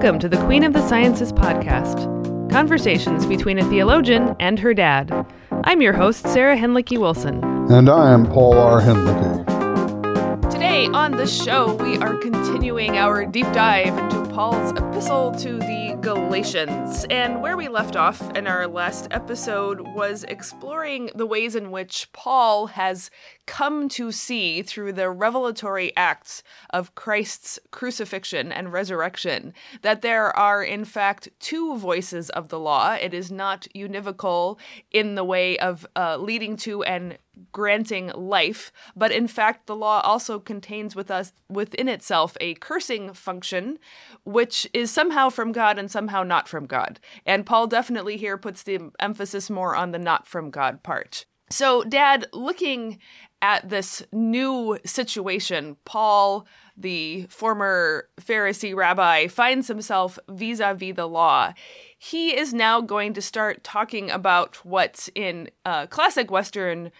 Welcome to the Queen of the Sciences podcast conversations between a theologian and her dad. I'm your host, Sarah Hinlicky Wilson. And I am Paul R. Hinlicky. Today on the show, we are continuing our deep dive into Paul's epistle to the Galatians. And where we left off in our last episode was exploring the ways in which Paul has come to see through the revelatory acts of Christ's crucifixion and resurrection that there are, in fact, two voices of the law. It is not univocal in the way of uh, leading to and granting life, but in fact, the law also contains with us within itself a cursing function, which is somehow from God and somehow not from God. And Paul definitely here puts the emphasis more on the not from God part. So, Dad, looking at this new situation, Paul, the former Pharisee rabbi, finds himself vis a vis the law. He is now going to start talking about what in uh, classic Western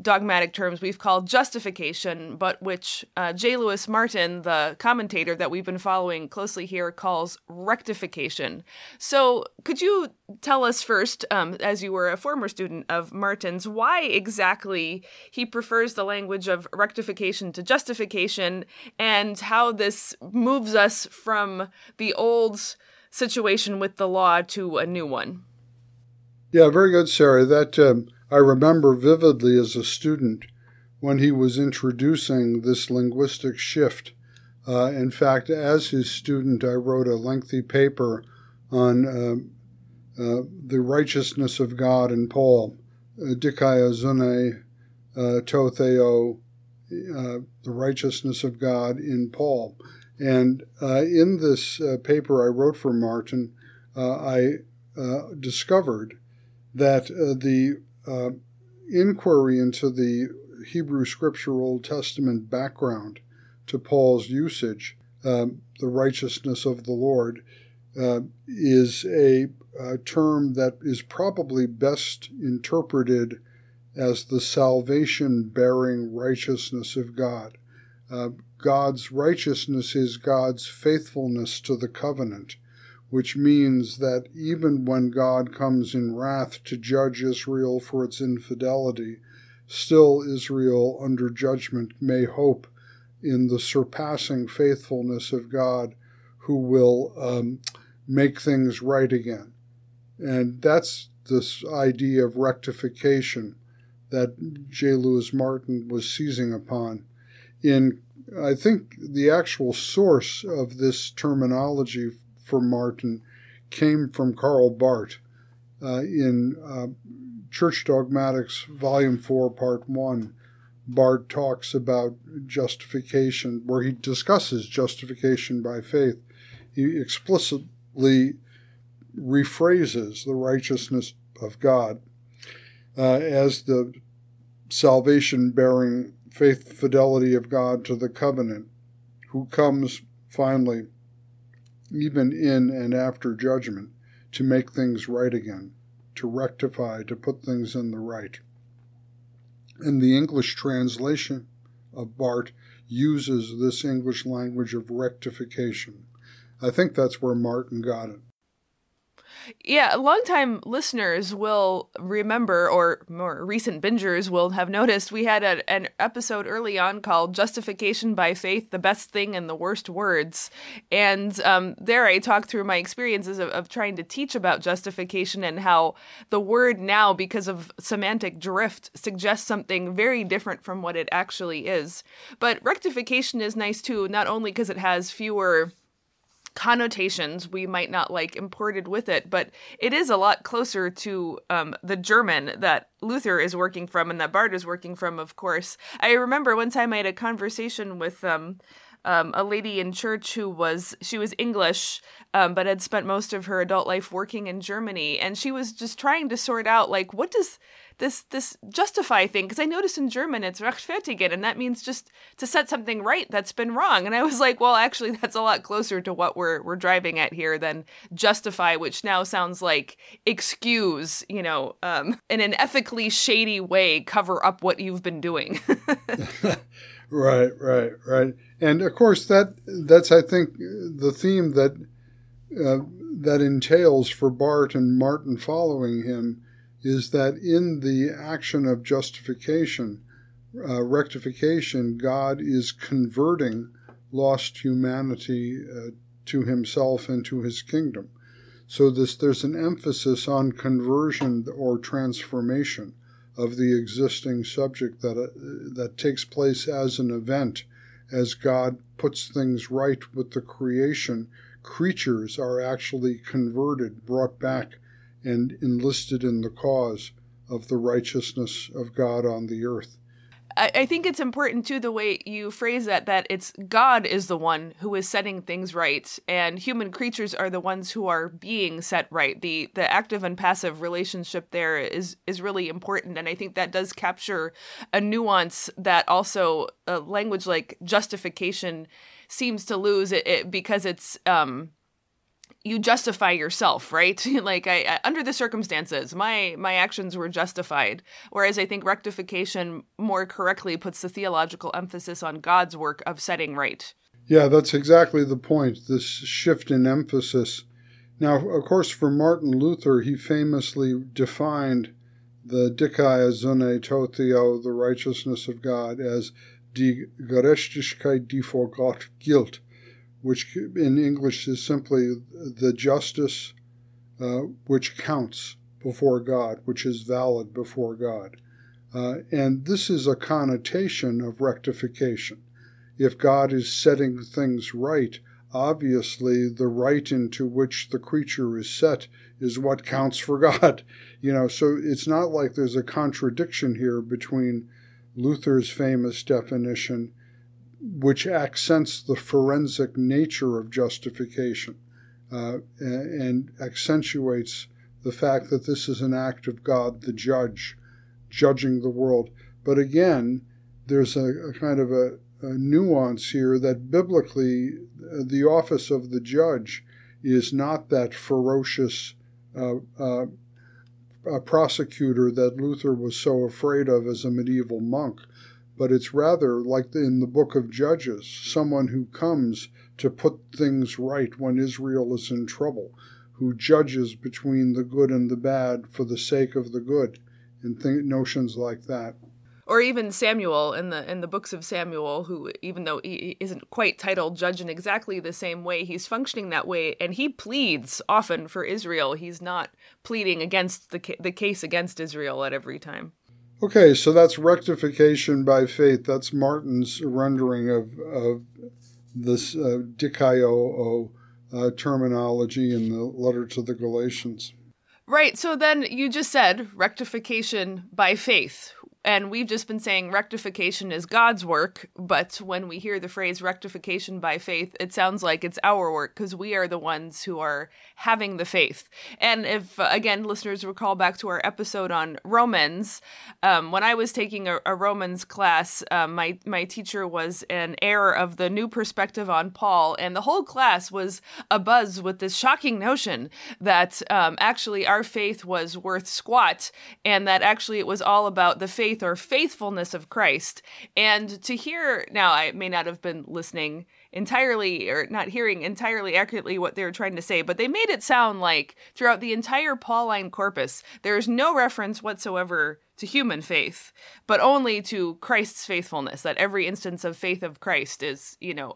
dogmatic terms we've called justification, but which uh, J. Louis Martyn, the commentator that we've been following closely here, calls rectification. So, could you tell us first, um, as you were a former student of Martyn's, why exactly he prefers the language of rectification to justification, and how this moves us from the old situation with the law to a new one? Yeah, very good, Sarah. That. Um I remember vividly as a student when he was introducing this linguistic shift. Uh, in fact, as his student, I wrote a lengthy paper on uh, uh, the righteousness of God in Paul, uh, Dikaiosune uh, tou Theou, uh, the righteousness of God in Paul. And in this paper I wrote for Martyn, I discovered that the uh, inquiry into the Hebrew Scripture Old Testament background to Paul's usage, um, the righteousness of the Lord, uh, is a, a, term that is probably best interpreted as the salvation bearing righteousness of God. Uh, God's righteousness is God's faithfulness to the covenant which means that even when God comes in wrath to judge Israel for its infidelity, still Israel under judgment may hope in the surpassing faithfulness of God who will um, make things right again. And that's this idea of rectification that J. Louis Martyn was seizing upon. In, I think, the actual source of this terminology for Martyn came from Karl Barth uh, in uh, Church Dogmatics, Volume 4, Part 1. Barth talks about justification, where he discusses justification by faith. He explicitly rephrases the righteousness of God uh, as the salvation bearing faith fidelity of God to the covenant, who comes finally even in and after judgment, to make things right again, to rectify, to put things in the right. And the English translation of Barth uses this English language of rectification. I think that's where Martyn got it. Yeah, longtime listeners will remember, or more recent bingers will have noticed, we had a, an episode early on called Justification by Faith The Best Thing and the Worst Words. And um, there I talked through my experiences of, of trying to teach about justification and how the word now, because of semantic drift, suggests something very different from what it actually is. But rectification is nice too, not only because it has fewer connotations we might not like imported with it, but it is a lot closer to um, the German that Luther is working from and that Barth is working from, of course. I remember one time I had a conversation with um, um, a lady in church who was she was English, um, but had spent most of her adult life working in Germany, and she was just trying to sort out like what does this this justify thing because I noticed in German it's rechtfertigen and that means just to set something right that's been wrong. And I was like well actually that's a lot closer to what we're we're driving at here than justify which now sounds like excuse you know um, in an ethically shady way cover up what you've been doing. Right right right. And of course that that's I think the theme that uh, that entails for Barth and Martyn following him is that in the action of justification, uh, rectification, God is converting lost humanity uh, to himself and to his kingdom. So this, there's an emphasis on conversion or transformation of the existing subject that, uh, that takes place as an event as God puts things right with the creation. Creatures are actually converted, brought back, and enlisted in the cause of the righteousness of God on the earth. I, think it's important too the way you phrase that that it's God is the one who is setting things right, and human creatures are the ones who are being set right. The the active and passive relationship there is is really important, and I think that does capture a nuance that also a language like justification seems to lose it, it because it's um you justify yourself right? Like I, I, under the circumstances my my actions were justified whereas i think rectification more correctly puts the theological emphasis on god's work of setting right. Yeah that's exactly the point this shift in emphasis. Now of course for martin luther he famously defined the dikaiosune tou theou the righteousness of god as die gerechtigkeit die vor gott gilt which in English is simply the justice uh, which counts before God, which is valid before God. Uh, and this is a connotation of rectification. If God is setting things right, obviously the right into which the creature is set is what counts for God. You know, so it's not like there's a contradiction here between Luther's famous definition which accents the forensic nature of justification uh, and accentuates the fact that this is an act of God, the judge, judging the world. But again, there's a, a kind of a, a, nuance here that biblically, uh, the office of the judge is not that ferocious uh, uh, prosecutor that Luther was so afraid of as a medieval monk but it's rather like in the book of Judges, someone who comes to put things right when Israel is in trouble, who judges between the good and the bad for the sake of the good, and th- notions like that. Or even Samuel in the in the books of Samuel, who even though he isn't quite titled judge in exactly the same way, he's functioning that way, and he pleads often for Israel. He's not pleading against the ca- the case against Israel at every time. Okay, so that's rectification by faith. That's Martyn's rendering of, of this uh, uh, terminology in the letter to the Galatians. Right. So then you just said rectification by faith, and we've just been saying rectification is God's work, but when we hear the phrase rectification by faith, it sounds like it's our work because we are the ones who are having the faith. And if, uh, again, listeners recall back to our episode on Romans, um, when I was taking a, a Romans class, um, my, my teacher was an heir of the new perspective on Paul, and the whole class was abuzz with this shocking notion that um, actually our faith was worth squat and that actually it was all about the faith faith or faithfulness of Christ. And to hear now, I may not have been listening entirely or not hearing entirely accurately what they were trying to say, but they made it sound like throughout the entire Pauline corpus, there is no reference whatsoever to human faith, but only to Christ's faithfulness. That every instance of faith of Christ is, you know,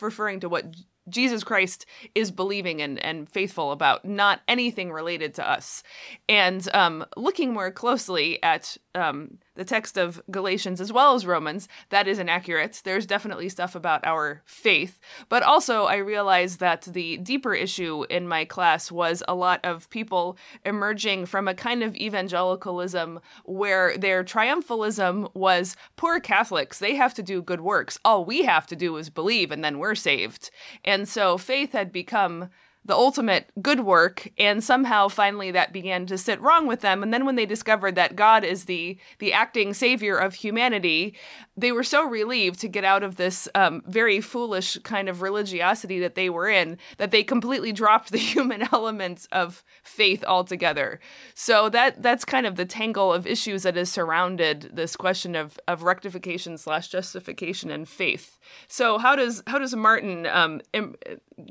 referring to what Jesus Christ is believing and, and faithful about, not anything related to us. And um, looking more closely at um, the text of Galatians as well as Romans, that is inaccurate. There's definitely stuff about our faith. But also, I realized that the deeper issue in my class was a lot of people emerging from a kind of evangelicalism where their triumphalism was poor Catholics, they have to do good works. All we have to do is believe, and then we're saved. And so faith had become the ultimate good work and somehow finally that began to sit wrong with them. And then when they discovered that god is the the acting savior of humanity they were so relieved to get out of this um, very foolish kind of religiosity that they were in that they completely dropped the human element of faith altogether. So that that's kind of the tangle of issues that has surrounded this question of of rectification slash justification and faith. So how does how does martyn um,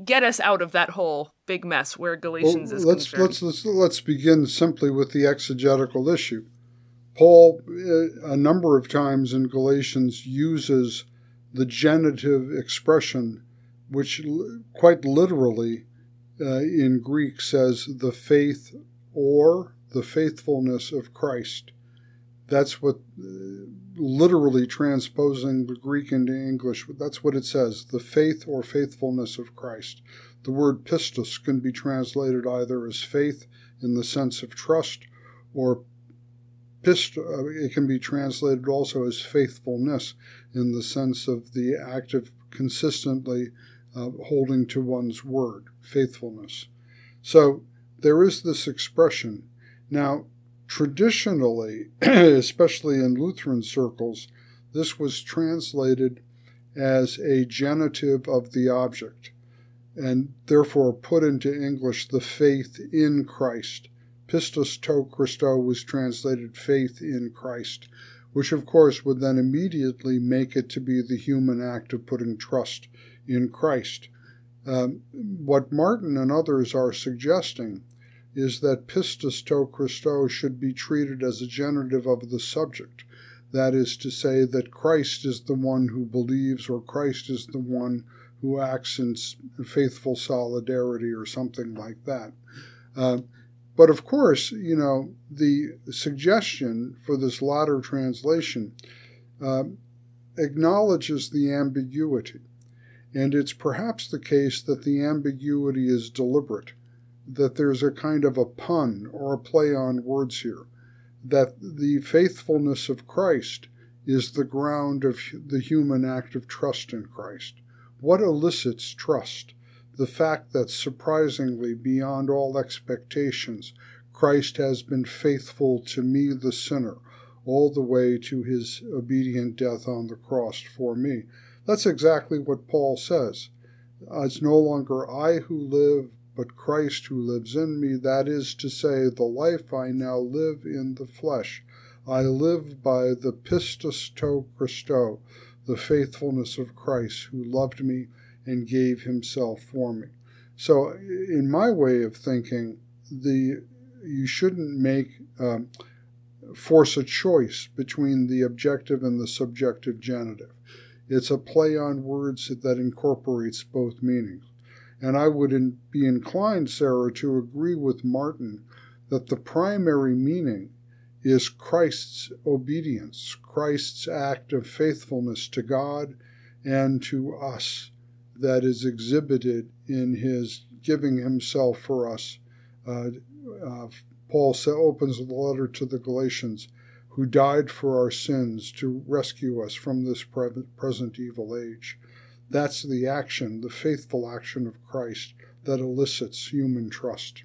get us out of that whole big mess where Galatians well, is let's, concerned. Let's, let's, let's begin simply with the exegetical issue. Paul, uh, a number of times in Galatians, uses the genitive expression, which quite literally uh, in Greek says the faith or the faithfulness of Christ. That's what, uh, literally transposing the Greek into English, that's what it says the faith or faithfulness of Christ. The word pistis can be translated either as faith in the sense of trust or pist- uh, it can be translated also as faithfulness in the sense of the act of consistently uh, holding to one's word, faithfulness. So there is this expression. Now, traditionally, especially in Lutheran circles, this was translated as a genitive of the object and therefore put into English the faith in Christ. Pistis tou Christou was translated faith in Christ, which of course would then immediately make it to be the human act of putting trust in Christ. Um, what Martyn and others are suggesting is that pistis tou Christou should be treated as a genitive of the subject. That is to say, that Christ is the one who believes, or Christ is the one who acts in faithful solidarity, or something like that. Uh, but of course, you know, the suggestion for this latter translation uh, acknowledges the ambiguity. And it's perhaps the case that the ambiguity is deliberate that there's a kind of a pun or a play on words here, that the faithfulness of Christ is the ground of the human act of trust in Christ. What elicits trust? The fact that surprisingly, beyond all expectations, Christ has been faithful to me, the sinner, all the way to his obedient death on the cross for me. That's exactly what Paul says. It's no longer I who live, but Christ who lives in me, that is to say, the life I now live in the flesh. I live by the pistis tou Christou, the faithfulness of Christ who loved me and gave himself for me. So, in my way of thinking, the you shouldn't make um, force a choice between the objective and the subjective genitive. It's a play on words that incorporates both meanings. And I would in, be inclined, Sarah, to agree with Martyn that the primary meaning is Christ's obedience, Christ's act of faithfulness to God and to us that is exhibited in his giving himself for us. Uh, uh, Paul opens the letter to the Galatians, who died for our sins to rescue us from this present evil age. That's the action, the faithful action of Christ that elicits human trust.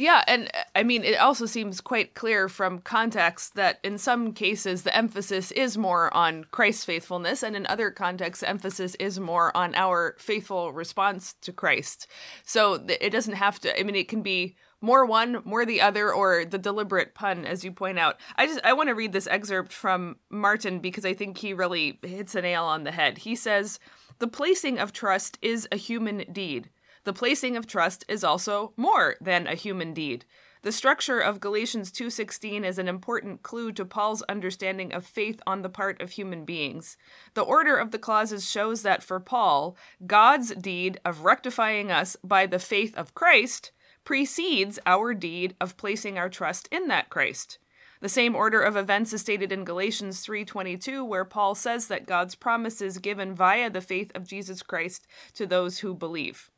Yeah, and uh, I mean, it also seems quite clear from context that in some cases the emphasis is more on Christ's faithfulness, and in other contexts, the emphasis is more on our faithful response to Christ. So it doesn't have to, I mean, it can be more one, more the other, or the deliberate pun, as you point out. I just I want to read this excerpt from Martyn because I think he really hits a nail on the head. He says, the placing of trust is a human deed. The placing of trust is also more than a human deed. The structure of Galatians 2:16 is an important clue to Paul's understanding of faith on the part of human beings. The order of the clauses shows that for Paul, God's deed of rectifying us by the faith of Christ precedes our deed of placing our trust in that Christ. The same order of events is stated in Galatians 3:22 where Paul says that God's promise is given via the faith of Jesus Christ to those who believe.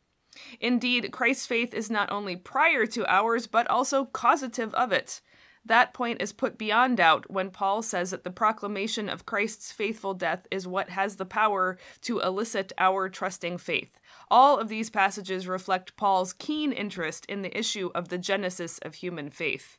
Indeed, Christ's faith is not only prior to ours but also causative of it. That point is put beyond doubt when Paul says that the proclamation of Christ's faithful death is what has the power to elicit our trusting faith. All of these passages reflect Paul's keen interest in the issue of the genesis of human faith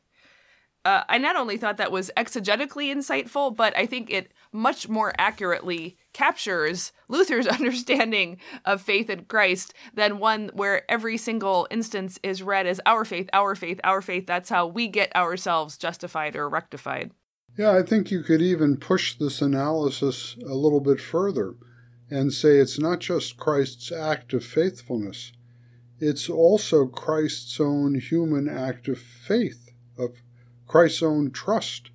uh, I not only thought that was exegetically insightful, but I think it much more accurately captures Luther's understanding of faith in Christ than one where every single instance is read as our faith, our faith, our faith. That's how we get ourselves justified or rectified. Yeah, I think you could even push this analysis a little bit further and say it's not just Christ's act of faithfulness, it's also Christ's own human act of faith, of Christ's own trust.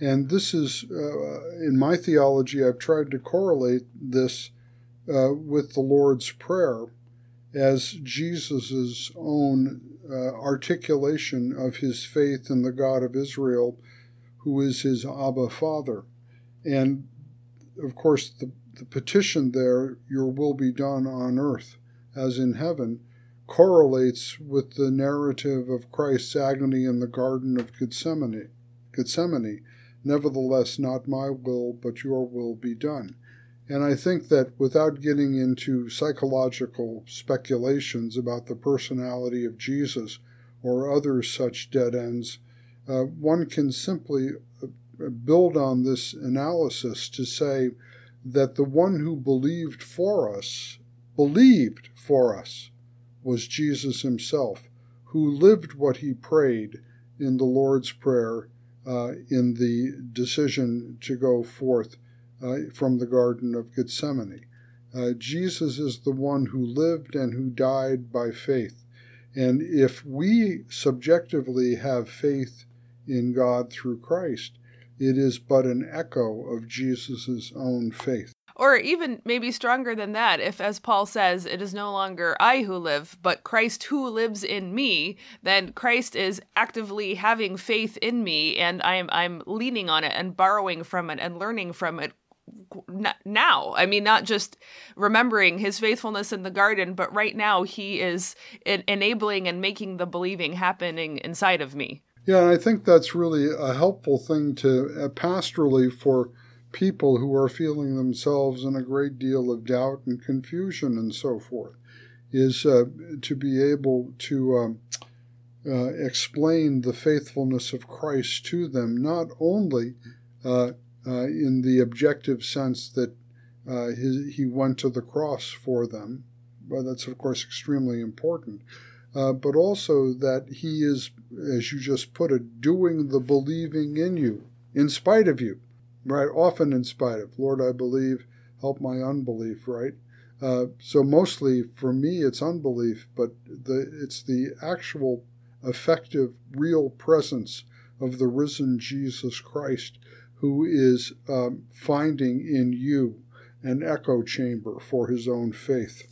And this is, uh, in my theology, I've tried to correlate this uh, with the Lord's Prayer as Jesus' own uh, articulation of his faith in the God of Israel, who is his Abba Father. And of course, the, the petition there, Your will be done on earth as in heaven, correlates with the narrative of Christ's agony in the Garden of Gethsemane. Gethsemane. Nevertheless, not my will, but your will be done. And I think that without getting into psychological speculations about the personality of Jesus or other such dead ends, uh, one can simply uh, build on this analysis to say that the one who believed for us, believed for us, was Jesus himself, who lived what he prayed in the Lord's Prayer uh, in the decision to go forth uh, from the Garden of Gethsemane. Uh, Jesus is the one who lived and who died by faith. And if we subjectively have faith in God through Christ, it is but an echo of Jesus' own faith. Or even maybe stronger than that, if, as Paul says, it is no longer I who live, but Christ who lives in me, then Christ is actively having faith in me, and I'm I'm leaning on it and borrowing from it and learning from it now. I mean, not just remembering his faithfulness in the garden, but right now he is enabling and making the believing happening inside of me. Yeah, I think that's really a helpful thing to uh, pastorally for people who are feeling themselves in a great deal of doubt and confusion and so forth, is uh, to be able to um, uh, explain the faithfulness of Christ to them, not only uh, uh, in the objective sense that uh, his, he went to the cross for them. But that's, of course, extremely important. Uh, but also that he is, as you just put it, doing the believing in you, in spite of you, right? Often in spite of. Lord, I believe, help my unbelief, right? Uh, so mostly for me, it's unbelief, but the, it's the actual effective, real presence of the risen Jesus Christ who is um, finding in you an echo chamber for his own faith.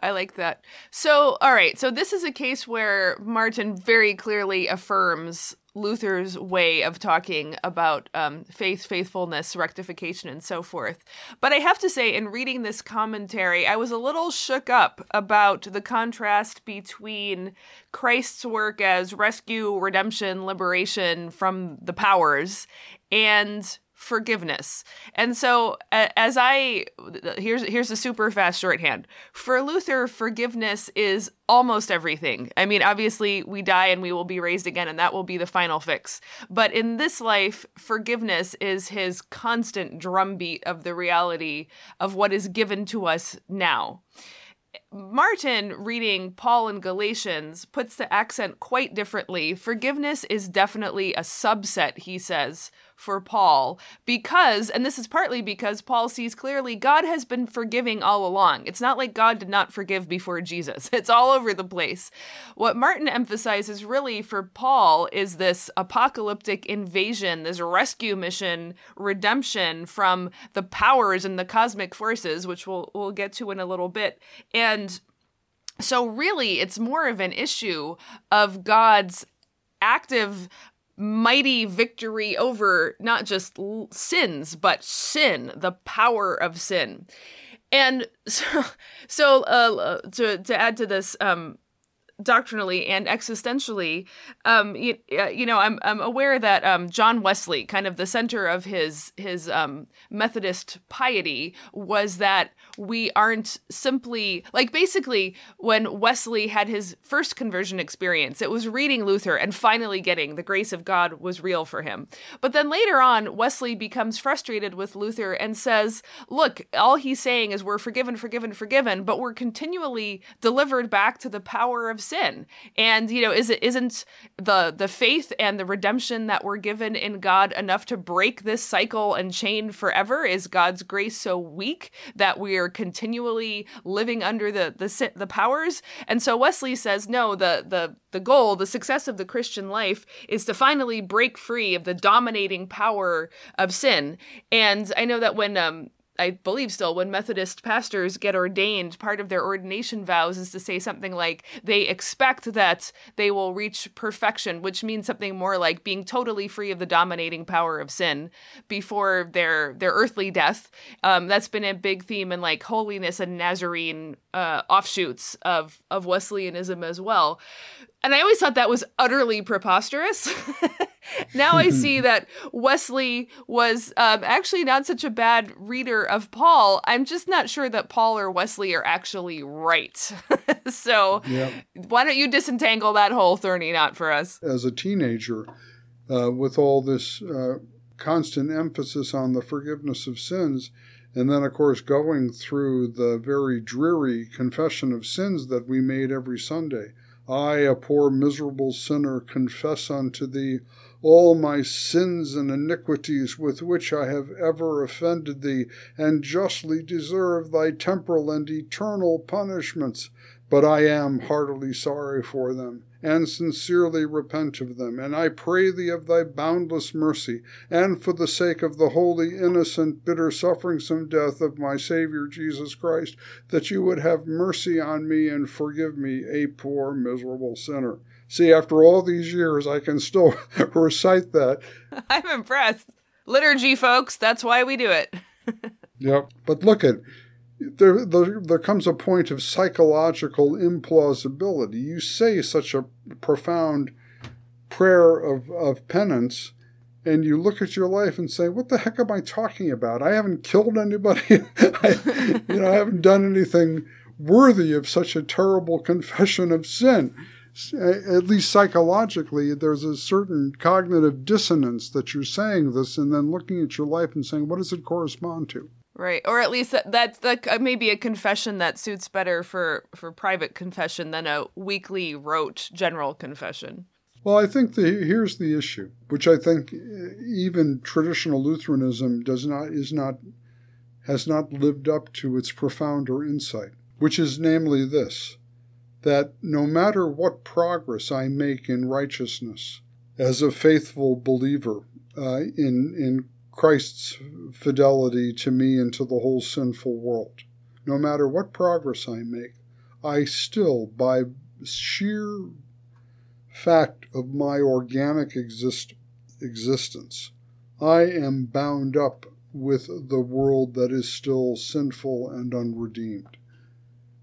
I like that. So, all right. So, this is a case where Martyn very clearly affirms Luther's way of talking about um, faith, faithfulness, rectification, and so forth. But I have to say, in reading this commentary, I was a little shook up about the contrast between Christ's work as rescue, redemption, liberation from the powers and forgiveness. And so as I here's here's a super fast shorthand. For Luther, forgiveness is almost everything. I mean, obviously we die and we will be raised again and that will be the final fix. But in this life, forgiveness is his constant drumbeat of the reality of what is given to us now. Martyn, reading Paul in Galatians, puts the accent quite differently. Forgiveness is definitely a subset, he says, for Paul because, and this is partly because Paul sees clearly God has been forgiving all along. It's not like God did not forgive before Jesus, it's all over the place. What Martyn emphasizes really for Paul is this apocalyptic invasion, this rescue mission, redemption from the powers and the cosmic forces, which we'll, we'll get to in a little bit. And so, really, it's more of an issue of God's active mighty victory over not just sins, but sin, the power of sin. And so, so uh, to to add to this, um, doctrinally and existentially, um, you, uh, you, know, I'm I'm aware that um, John Wesley, kind of the center of his his um, Methodist piety, was that we aren't simply like basically when Wesley had his first conversion experience, it was reading Luther and finally getting the grace of God was real for him. But then later on, Wesley becomes frustrated with Luther and says, "Look, all he's saying is we're forgiven, forgiven, forgiven, but we're continually delivered back to the power of sin. And you know, is it isn't the the faith and the redemption that we're given in God enough to break this cycle and chain forever? Is God's grace so weak that we are continually living under the the the powers? And so Wesley says, no, the the the goal, the success of the Christian life is to finally break free of the dominating power of sin. And I know that when um I believe still, when Methodist pastors get ordained, part of their ordination vows is to say something like they expect that they will reach perfection, which means something more like being totally free of the dominating power of sin before their their earthly death. Um, that's been a big theme in like holiness and Nazarene uh, offshoots of of Wesleyanism as well. And I always thought that was utterly preposterous. now I see that Wesley was um, actually not such a bad reader of Paul. I'm just not sure that Paul or Wesley are actually right. so yep. why don't you disentangle that whole thorny knot for us? As a teenager, uh, with all this uh, constant emphasis on the forgiveness of sins, and then, of course, going through the very dreary confession of sins that we made every Sunday I, a poor miserable sinner, confess unto thee all my sins and iniquities with which I have ever offended thee, and justly deserve thy temporal and eternal punishments. But I am heartily sorry for them and sincerely repent of them. And I pray thee of thy boundless mercy, and for the sake of the holy, innocent, bitter sufferings and death of my Saviour Jesus Christ, that you would have mercy on me and forgive me, a poor, miserable sinner. See, after all these years, I can still recite that. I'm impressed. Liturgy, folks, that's why we do it. yep. But look at there, there, there comes a point of psychological implausibility. You say such a profound prayer of, of penance, and you look at your life and say, "What the heck am I talking about? I haven't killed anybody. I, you know, I haven't done anything worthy of such a terrible confession of sin." At least psychologically, there's a certain cognitive dissonance that you're saying this, and then looking at your life and saying, "What does it correspond to?" Right, or at least that, that's like uh, maybe a confession that suits better for for private confession than a weekly rote general confession. Well, I think the, here's the issue, which I think uh, even traditional Lutheranism does not is not has not lived up to its profounder insight, which is namely this: that no matter what progress I make in righteousness as a faithful believer uh, in in Christ's fidelity to me and to the whole sinful world. No matter what progress I make, I still, by sheer fact of my organic exist- existence, I am bound up with the world that is still sinful and unredeemed.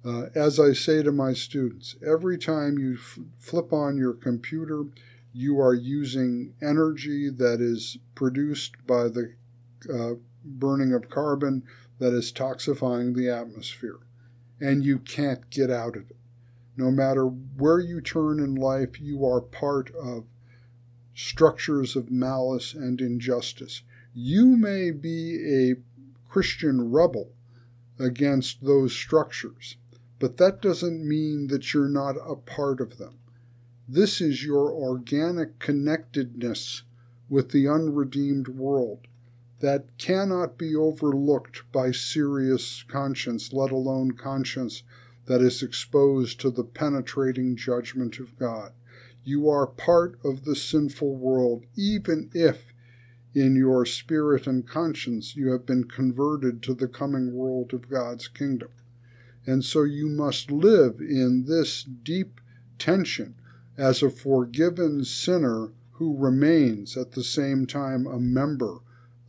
Uh, as I say to my students, every time you f- flip on your computer, you are using energy that is produced by the uh, burning of carbon that is toxifying the atmosphere. And you can't get out of it. No matter where you turn in life, you are part of structures of malice and injustice. You may be a Christian rebel against those structures, but that doesn't mean that you're not a part of them. This is your organic connectedness with the unredeemed world that cannot be overlooked by serious conscience, let alone conscience that is exposed to the penetrating judgment of God. You are part of the sinful world, even if in your spirit and conscience you have been converted to the coming world of God's kingdom. And so you must live in this deep tension as a forgiven sinner who remains at the same time a member,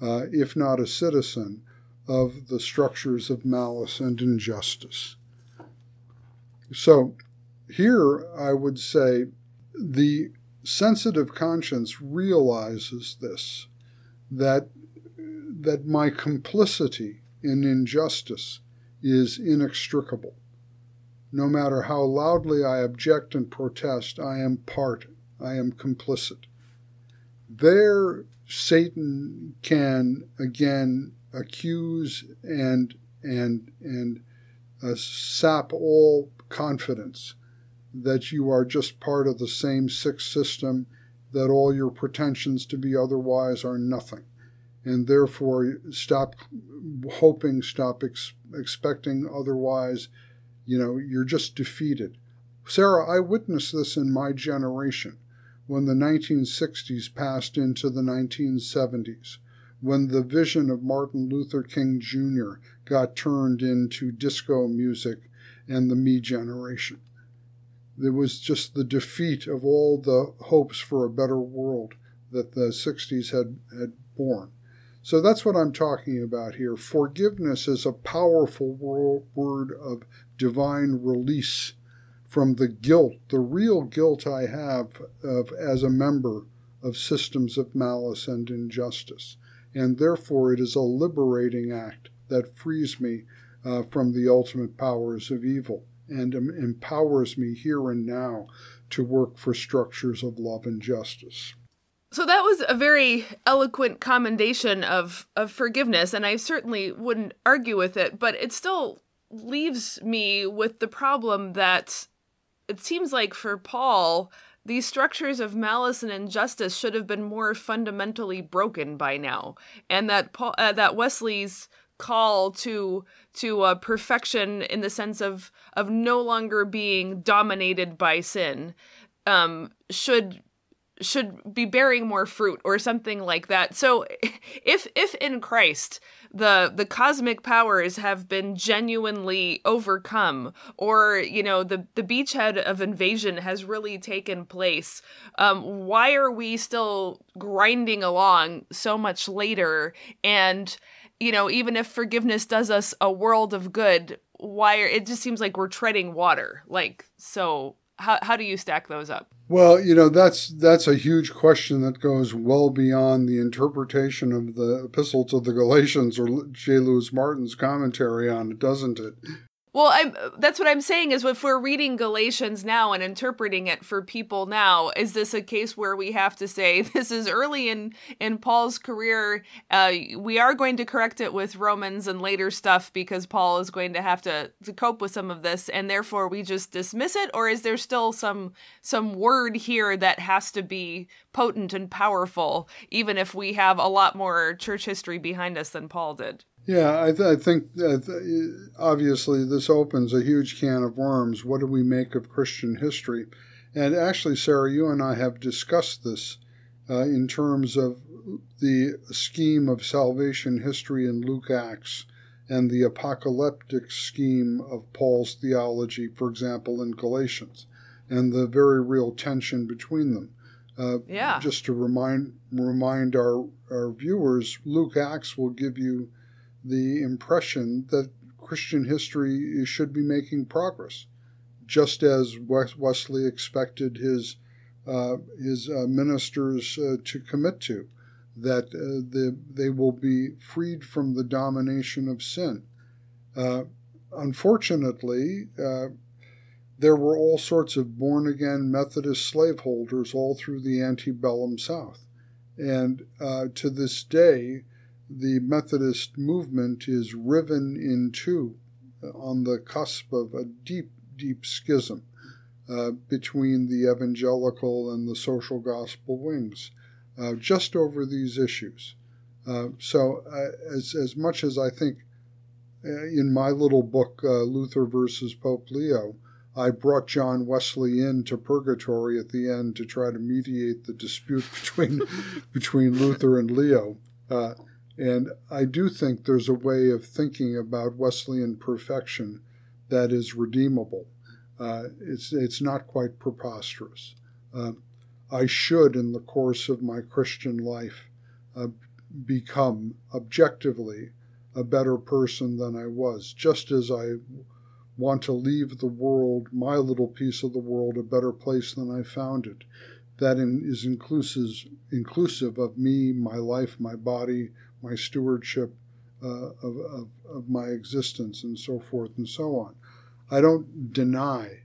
uh, if not a citizen, of the structures of malice and injustice. So, here I would say the sensitive conscience realizes this that, that my complicity in injustice is inextricable no matter how loudly I object and protest, I am part, I am complicit. There, Satan can again accuse and and and uh, sap all confidence that you are just part of the same sick system, that all your pretensions to be otherwise are nothing. And therefore, stop hoping, stop ex- expecting otherwise. You know, you're just defeated. Sarah, I witnessed this in my generation when the 1960s passed into the 1970s, when the vision of Martin Luther King Jr. got turned into disco music and the me generation. There was just the defeat of all the hopes for a better world that the 60s had, had borne. So that's what I'm talking about here. Forgiveness is a powerful word of divine release from the guilt, the real guilt I have of, as a member of systems of malice and injustice. And therefore, it is a liberating act that frees me uh, from the ultimate powers of evil and um, empowers me here and now to work for structures of love and justice. So that was a very eloquent commendation of of forgiveness and I certainly wouldn't argue with it, but it still leaves me with the problem that it seems like for Paul these structures of malice and injustice should have been more fundamentally broken by now and that Paul, uh, that Wesley's call to to uh, perfection in the sense of of no longer being dominated by sin um, should should be bearing more fruit or something like that. So if if in Christ the the cosmic powers have been genuinely overcome or you know the the beachhead of invasion has really taken place um, why are we still grinding along so much later and you know, even if forgiveness does us a world of good, why are, it just seems like we're treading water. Like, so how how do you stack those up? Well, you know, that's that's a huge question that goes well beyond the interpretation of the epistle to the Galatians or J. Louis Martyn's commentary on it, doesn't it? Well, I'm that's what I'm saying is if we're reading Galatians now and interpreting it for people now, is this a case where we have to say this is early in in Paul's career? Uh, we are going to correct it with Romans and later stuff because Paul is going to have to to cope with some of this, and therefore we just dismiss it, or is there still some some word here that has to be potent and powerful, even if we have a lot more church history behind us than Paul did? Yeah, I, th- I think th- obviously this opens a huge can of worms. What do we make of Christian history? And actually, Sarah, you and I have discussed this uh, in terms of the scheme of salvation history in Luke Acts and the apocalyptic scheme of Paul's theology, for example, in Galatians, and the very real tension between them. Uh, yeah. Just to remind remind our, our viewers, Luke Acts will give you the impression that Christian history should be making progress, just as Wesley expected his uh, his uh, ministers uh, to commit to, that uh, the, they will be freed from the domination of sin. Uh, unfortunately, uh, there were all sorts of born again Methodist slaveholders all through the antebellum South. And to this day, the Methodist movement is riven in two on the cusp of a deep, deep schism uh, between the evangelical and the social gospel wings, uh, just over these issues. Uh, so, uh, as, as much as I think uh, in my little book, uh, Luther versus Pope Leo, I brought John Wesley into purgatory at the end to try to mediate the dispute between between Luther and Leo. And I do think there's a way of thinking about Wesleyan perfection that is redeemable. Uh, it's, it's not quite preposterous. Uh, I should, in the course of my Christian life, uh, become objectively a better person than I was, just as I want to leave the world, my little piece of the world, a better place than I found it. That in, is inclusive, inclusive of me, my life, my body, my stewardship uh, of, of, of my existence, and so forth and so on. I don't deny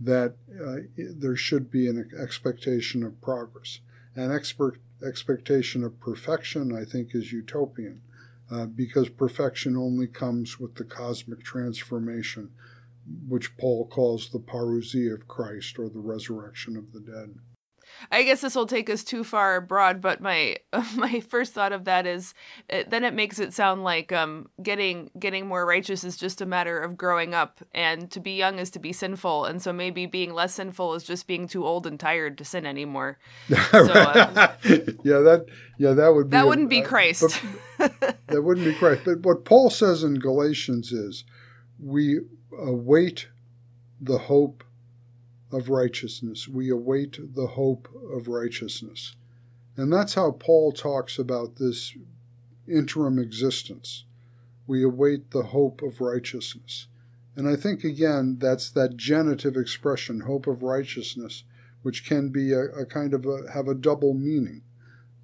that uh, there should be an expectation of progress. An expert expectation of perfection, I think, is utopian uh, because perfection only comes with the cosmic transformation which Paul calls the parousia of Christ or the resurrection of the dead. I guess this will take us too far abroad, but my my first thought of that is it, then it makes it sound like um, getting getting more righteous is just a matter of growing up, and to be young is to be sinful, and so maybe being less sinful is just being too old and tired to sin anymore. So, uh, yeah, that yeah that would be that wouldn't a, be Christ. that wouldn't be Christ. But what Paul says in Galatians is, we await the hope of righteousness. We await the hope of righteousness. And that's how Paul talks about this interim existence. We await the hope of righteousness. And I think, again, that's that genitive expression, hope of righteousness, which can be a, a kind of a, have a double meaning.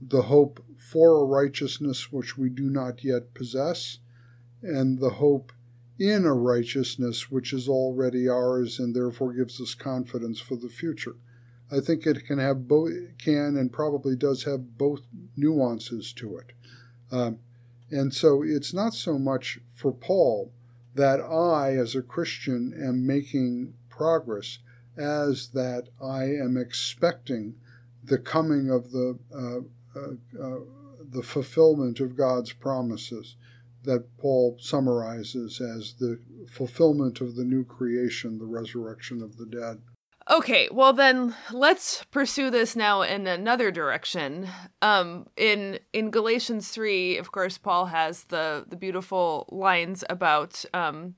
The hope for a righteousness which we do not yet possess, and the hope in a righteousness which is already ours and therefore gives us confidence for the future. I think it can have both, can and probably does have both nuances to it. Um, and so it's not so much for Paul that I, as a Christian, am making progress as that I am expecting the coming of the uh, uh, uh, the fulfillment of God's promises that Paul summarizes as the fulfillment of the new creation, the resurrection of the dead. Okay, well then let's pursue this now in another direction. Um, in in Galatians three, of course, Paul has the the beautiful lines about um,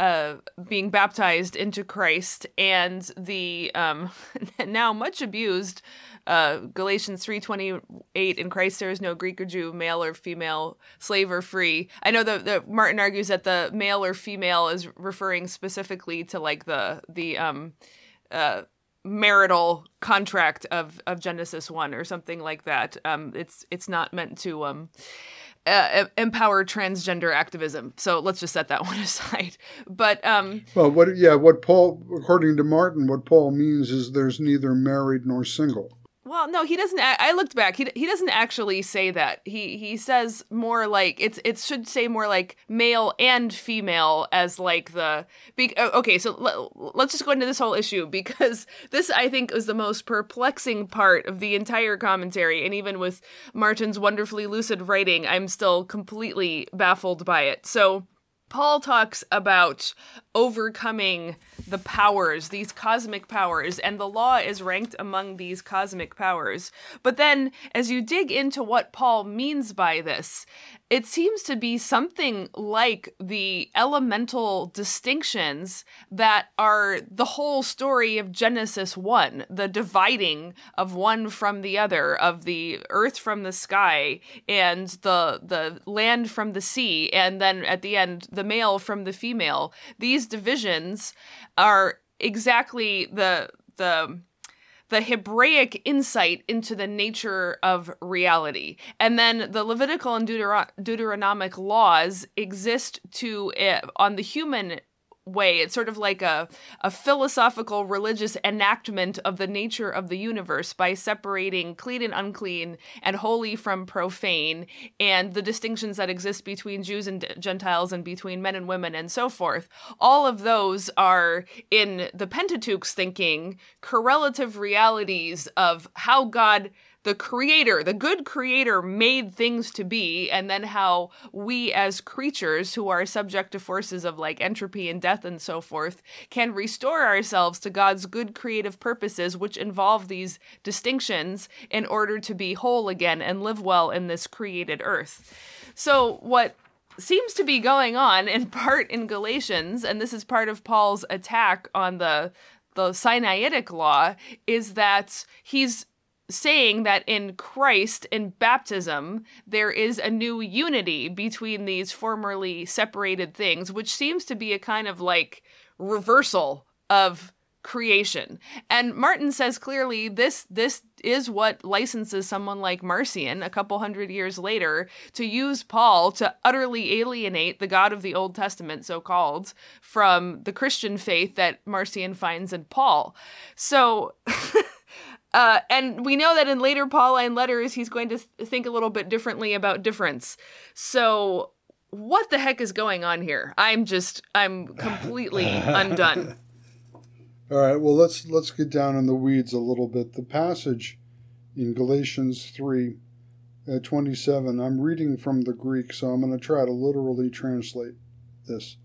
uh, being baptized into Christ and the um, now much abused uh, Galatians 3:28 in Christ there is no Greek or Jew, male or female, slave or free. I know that Martyn argues that the male or female is referring specifically to like the the um uh marital contract of of Genesis 1 or something like that. Um it's it's not meant to um uh, empower transgender activism. So let's just set that one aside. But um, well, what yeah, what Paul, according to Martyn, what Paul means is there's neither married nor single. Well, no, he doesn't. I looked back. He he doesn't actually say that. He he says more like it's it should say more like male and female as like the. Be, okay, so let, let's just go into this whole issue because this I think is the most perplexing part of the entire commentary, and even with Martyn's wonderfully lucid writing, I'm still completely baffled by it. So. Paul talks about overcoming the powers, these cosmic powers, and the law is ranked among these cosmic powers. But then, as you dig into what Paul means by this, it seems to be something like the elemental distinctions that are the whole story of Genesis 1, the dividing of one from the other, of the earth from the sky, and the the land from the sea, and then at the end, the male from the female. These divisions are exactly the the the Hebraic insight into the nature of reality. And then the Levitical and Deuteron- Deuteronomic laws exist to, uh, on the human way. It's sort of like a, a philosophical religious enactment of the nature of the universe by separating clean and unclean and holy from profane and the distinctions that exist between Jews and Gentiles and between men and women and so forth. All of those are in the Pentateuch's thinking correlative realities of how God the creator, the good creator made things to be, and then how we as creatures who are subject to forces of like entropy and death and so forth can restore ourselves to God's good creative purposes, which involve these distinctions in order to be whole again and live well in this created earth. So, what seems to be going on in part in Galatians, and this is part of Paul's attack on the the Sinaitic law, is that he's saying that in Christ, in baptism, there is a new unity between these formerly separated things, which seems to be a kind of like reversal of creation. And Martyn says clearly this this is what licenses someone like Marcion a couple hundred years later to use Paul to utterly alienate the God of the Old Testament, so called, from the Christian faith that Marcion finds in Paul. So Uh, and we know that in later Pauline letters, he's going to think a little bit differently about difference. So, what the heck is going on here? I'm just I'm completely undone. All right, well let's let's get down in the weeds a little bit. The passage in Galatians 3 uh, 27, I'm reading from the Greek, so I'm going to try to literally translate this,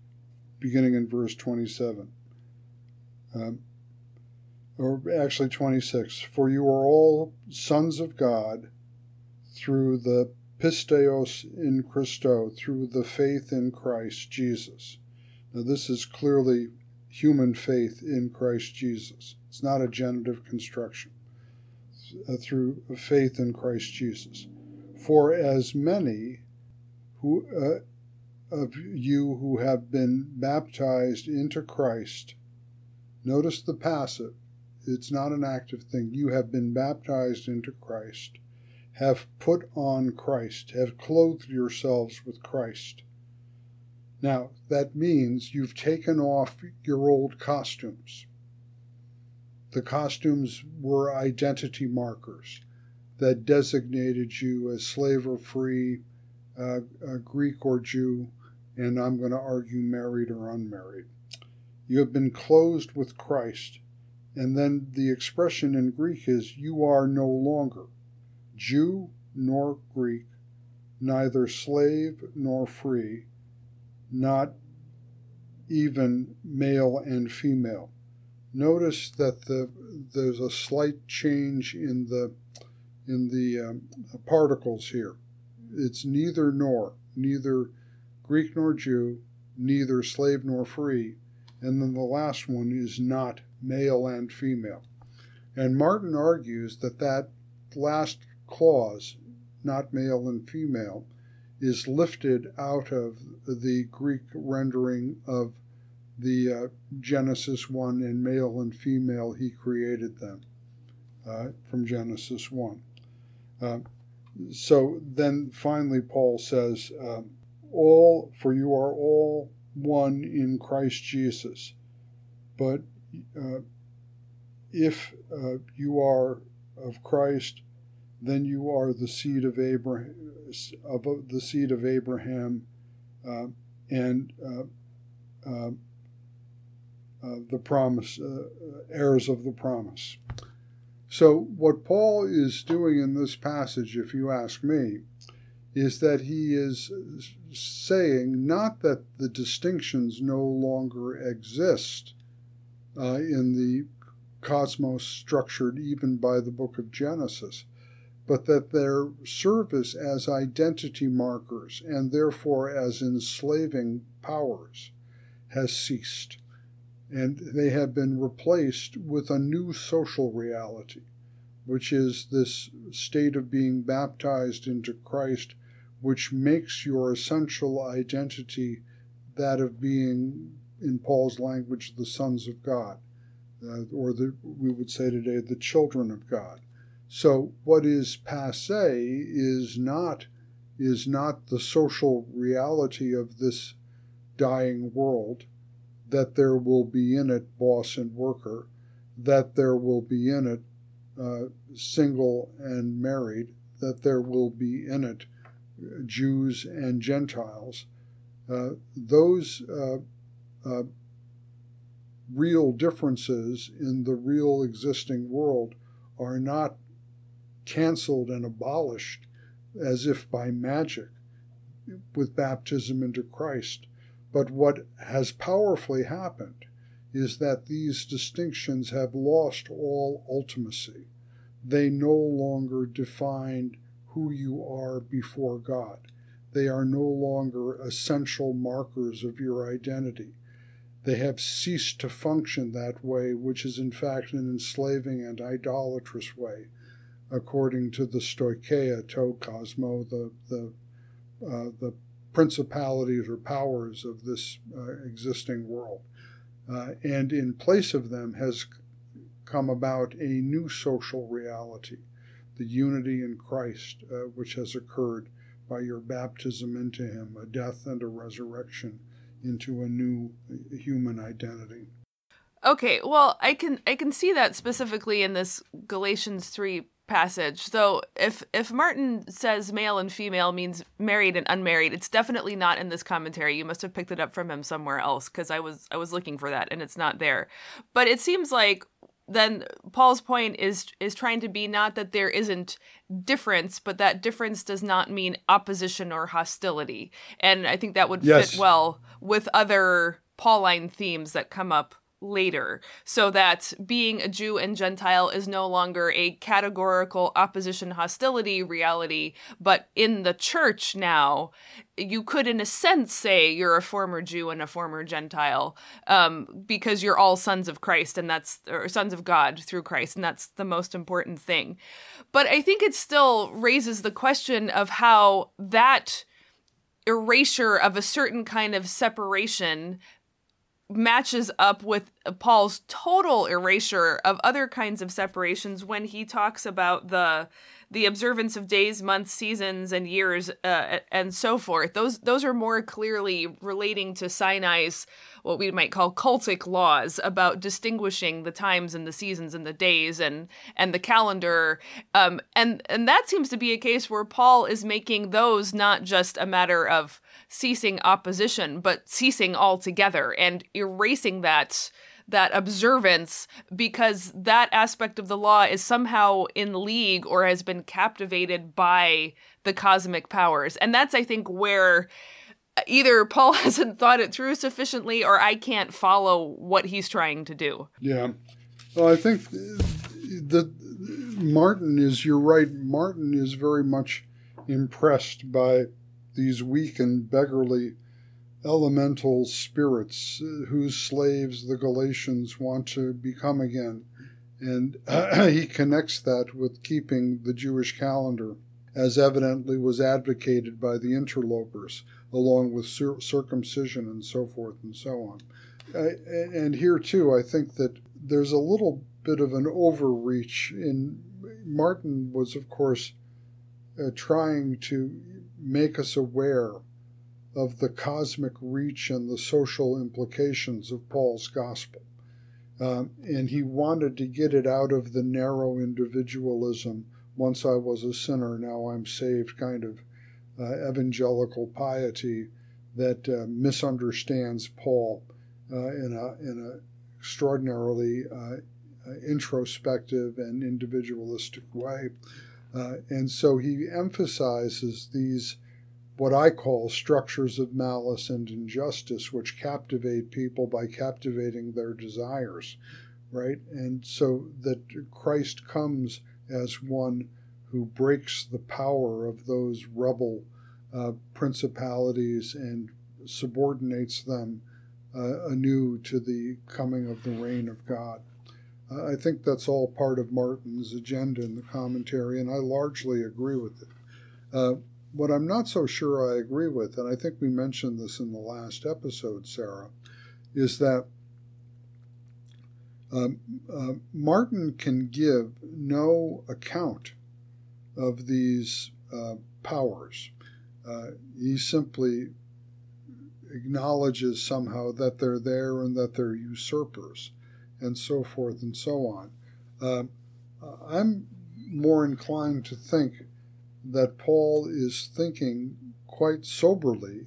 beginning in verse 27. Um, or actually 26. For you are all sons of God through the pisteos in Christo, through the faith in Christ Jesus. Now, this is clearly human faith in Christ Jesus. It's not a genitive construction. Uh, through faith in Christ Jesus. For as many who uh, of you who have been baptized into Christ, notice the passive, it's not an active thing. You have been baptized into Christ, have put on Christ, have clothed yourselves with Christ. Now, that means you've taken off your old costumes. The costumes were identity markers that designated you as slave or free, uh, Greek or Jew, and I'm going to argue married or unmarried. You have been closed with Christ. And then the expression in Greek is, you are no longer Jew nor Greek, neither slave nor free, not even male and female notice that the, there's a slight change in the in the um, particles here. It's neither nor, neither Greek nor Jew, neither slave nor free, and then the last one is not male and female. And Martyn argues that that last clause, not male and female, is lifted out of the Greek rendering of the uh, Genesis 1 and male and female, he created them uh, from Genesis 1. Uh, so then finally, Paul says, um, All, for you are all one in Christ Jesus. But uh, if uh, you are of Christ, then you are the seed of Abraham, of the seed of Abraham, uh, and uh, uh, the promise, uh, heirs of the promise. So, what Paul is doing in this passage, if you ask me, is that he is saying not that the distinctions no longer exist uh, in the cosmos structured even by the book of Genesis, but that their service as identity markers and therefore as enslaving powers has ceased and they have been replaced with a new social reality, which is this state of being baptized into Christ, which makes your essential identity that of being, in Paul's language, the sons of God, uh, or the, we would say today, the children of God. So what is passe is not is not the social reality of this dying world that there will be in it boss and worker, that there will be in it uh, single and married, that there will be in it Jews and Gentiles. Uh, those uh, uh real differences in the real existing world are not canceled and abolished as if by magic with baptism into Christ. But what has powerfully happened is that these distinctions have lost all ultimacy. They no longer define who you are before God. They are no longer essential markers of your identity. They have ceased to function that way, which is in fact an enslaving and idolatrous way, according to the Stoicheia tou kosmou, the, the, uh, the principalities or powers of this uh, existing world. Uh, and in place of them has come about a new social reality, the unity in Christ, uh, which has occurred by your baptism into Him, a death and a resurrection into a new uh, human identity. Okay, well, I can I can see that specifically in this Galatians 3 passage. So if if Martyn says male and female means married and unmarried, it's definitely not in this commentary. You must have picked it up from him somewhere else because I was I was looking for that and it's not there. But it seems like then Paul's point is is trying to be not that there isn't difference, but that difference does not mean opposition or hostility. And I think that would yes. fit well with other Pauline themes that come up later, so that being a Jew and Gentile is no longer a categorical opposition hostility reality, but in the church now, you could, in a sense, say you're a former Jew and a former Gentile, um, because you're all sons of Christ, and that's or sons of God through Christ, and that's the most important thing. But I think it still raises the question of how that erasure of a certain kind of separation matches up with Paul's total erasure of other kinds of separations when he talks about the the observance of days, months, seasons, and years, uh, and so forth. Those those are more clearly relating to Sinai's what we might call cultic laws about distinguishing the times and the seasons and the days and and the calendar. Um, and and that seems to be a case where Paul is making those not just a matter of ceasing opposition, but ceasing altogether and erasing that that observance because that aspect of the law is somehow in league or has been captivated by the cosmic powers. And that's, I think, where either Paul hasn't thought it through sufficiently or I can't follow what he's trying to do. Yeah. Well, I think that Martyn is, you're right, Martyn is very much impressed by these weak and beggarly elemental spirits uh, whose slaves the Galatians want to become again. And he connects that with keeping the Jewish calendar, as evidently was advocated by the interlopers, along with cir- circumcision and so forth and so on. And here, too, I think that there's a little bit of an overreach in Martyn was, of course, uh, trying to make us aware of the cosmic reach and the social implications of Paul's gospel. Um, and he wanted to get it out of the narrow individualism, once I was a sinner, now I'm saved kind of uh, evangelical piety that uh, misunderstands Paul uh, in a in a extraordinarily uh, introspective and individualistic way. Uh, and so he emphasizes these what I call structures of malice and injustice, which captivate people by captivating their desires, right? And so that Christ comes as one who breaks the power of those rebel uh, principalities and subordinates them uh, anew to the coming of the reign of God. I think that's all part of Martyn's agenda in the commentary, and I largely agree with it. Uh, what I'm not so sure I agree with, and I think we mentioned this in the last episode, Sarah, is that um, uh, Martyn can give no account of these uh, powers. Uh, he simply acknowledges somehow that they're there and that they're usurpers, and so forth and so on. Uh, I'm more inclined to think that Paul is thinking quite soberly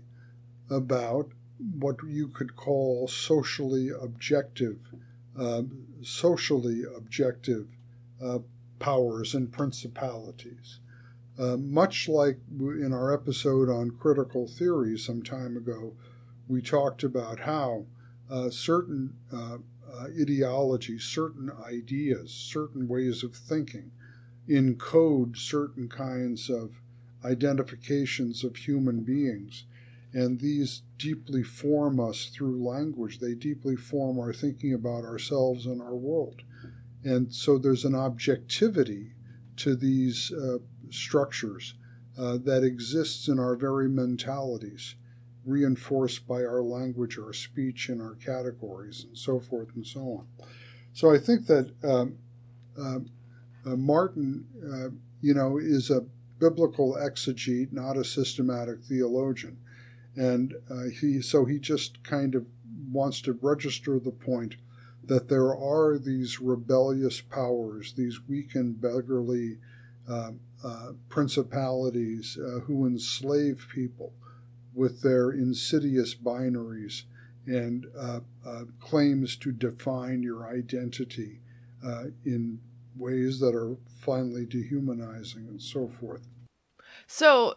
about what you could call socially objective, uh, socially objective uh, powers and principalities. Uh, much like in our episode on critical theory some time ago, we talked about how uh, certain uh, ideologies, certain ideas, certain ways of thinking encode certain kinds of identifications of human beings. And these deeply form us through language. They deeply form our thinking about ourselves and our world. And so there's an objectivity to these uh, structures uh, that exists in our very mentalities, reinforced by our language, our speech, and our categories, and so forth and so on. So I think that um, uh, uh, Martyn, uh, you know, is a biblical exegete, not a systematic theologian, and uh, he so he just kind of wants to register the point that there are these rebellious powers, these weak and beggarly uh, uh, principalities uh, who enslave people with their insidious binaries and uh, uh, claims to define your identity in ways that are finally dehumanizing and so forth. So,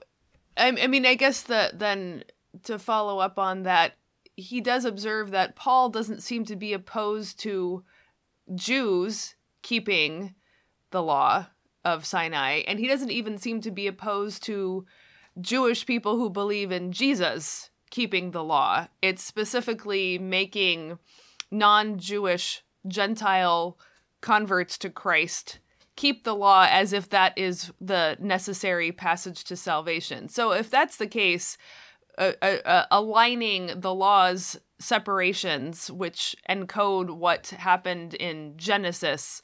I, I mean, I guess that then to follow up on that, he does observe that Paul doesn't seem to be opposed to Jews keeping the law of Sinai, and he doesn't even seem to be opposed to Jewish people who believe in Jesus keeping the law. It's specifically making non Jewish Gentile converts to Christ keep the law as if that is the necessary passage to salvation. So, if that's the case, uh, uh, aligning the law's separations which encode what happened in Genesis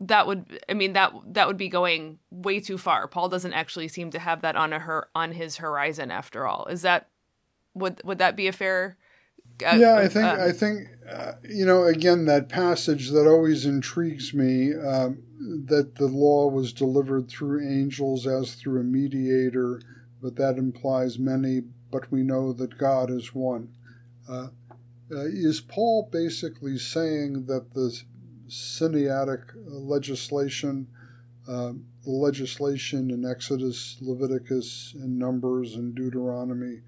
that would I mean that that would be going way too far. Paul doesn't actually seem to have that on a her on his horizon after all. Is that would would that be a fair uh, yeah, I think uh, I think uh, you know again that passage that always intrigues me um, that the law was delivered through angels as through a mediator, but that implies many. But we know that God is one. Uh, uh, is Paul basically saying that the Sinaitic legislation, uh, the legislation in Exodus, Leviticus, and Numbers, and Deuteronomy,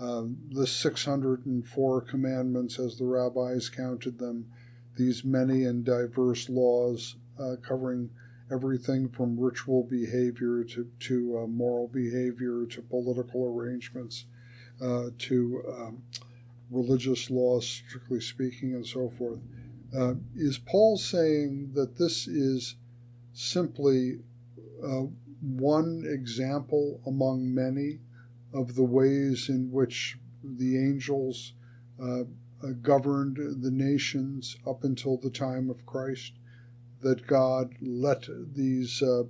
uh, the 604 commandments as the rabbis counted them, these many and diverse laws uh, covering everything from ritual behavior to, to uh, moral behavior to political arrangements uh, to um, religious laws, strictly speaking, and so forth. Uh, is Paul saying that this is simply uh, one example among many of the ways in which the angels uh, uh governed the nations up until the time of Christ? That God let these uh,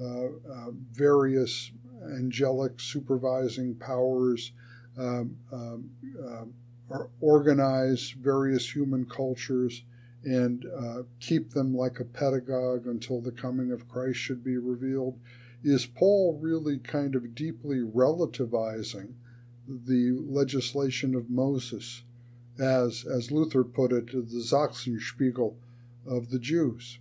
uh, various angelic supervising powers um, um, um, organize various human cultures and uh, keep them like a pedagogue until the coming of Christ should be revealed. Is Paul really kind of deeply relativizing the legislation of Moses as, as Luther put it, the Sachsenspiegel of the Jews,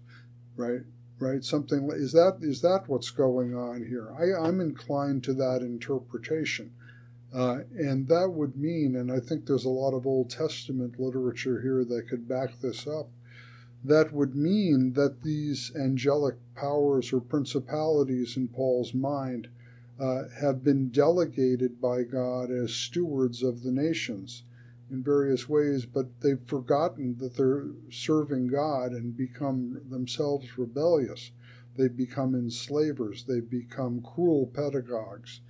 right? Right? Something is that is that what's going on here? I, I'm inclined to that interpretation. Uh, and that would mean, and I think there's a lot of Old Testament literature here that could back this up, that would mean that these angelic powers or principalities in Paul's mind uh, have been delegated by God as stewards of the nations in various ways, but they've forgotten that they're serving God and become themselves rebellious. They've become enslavers, they've become cruel pedagogues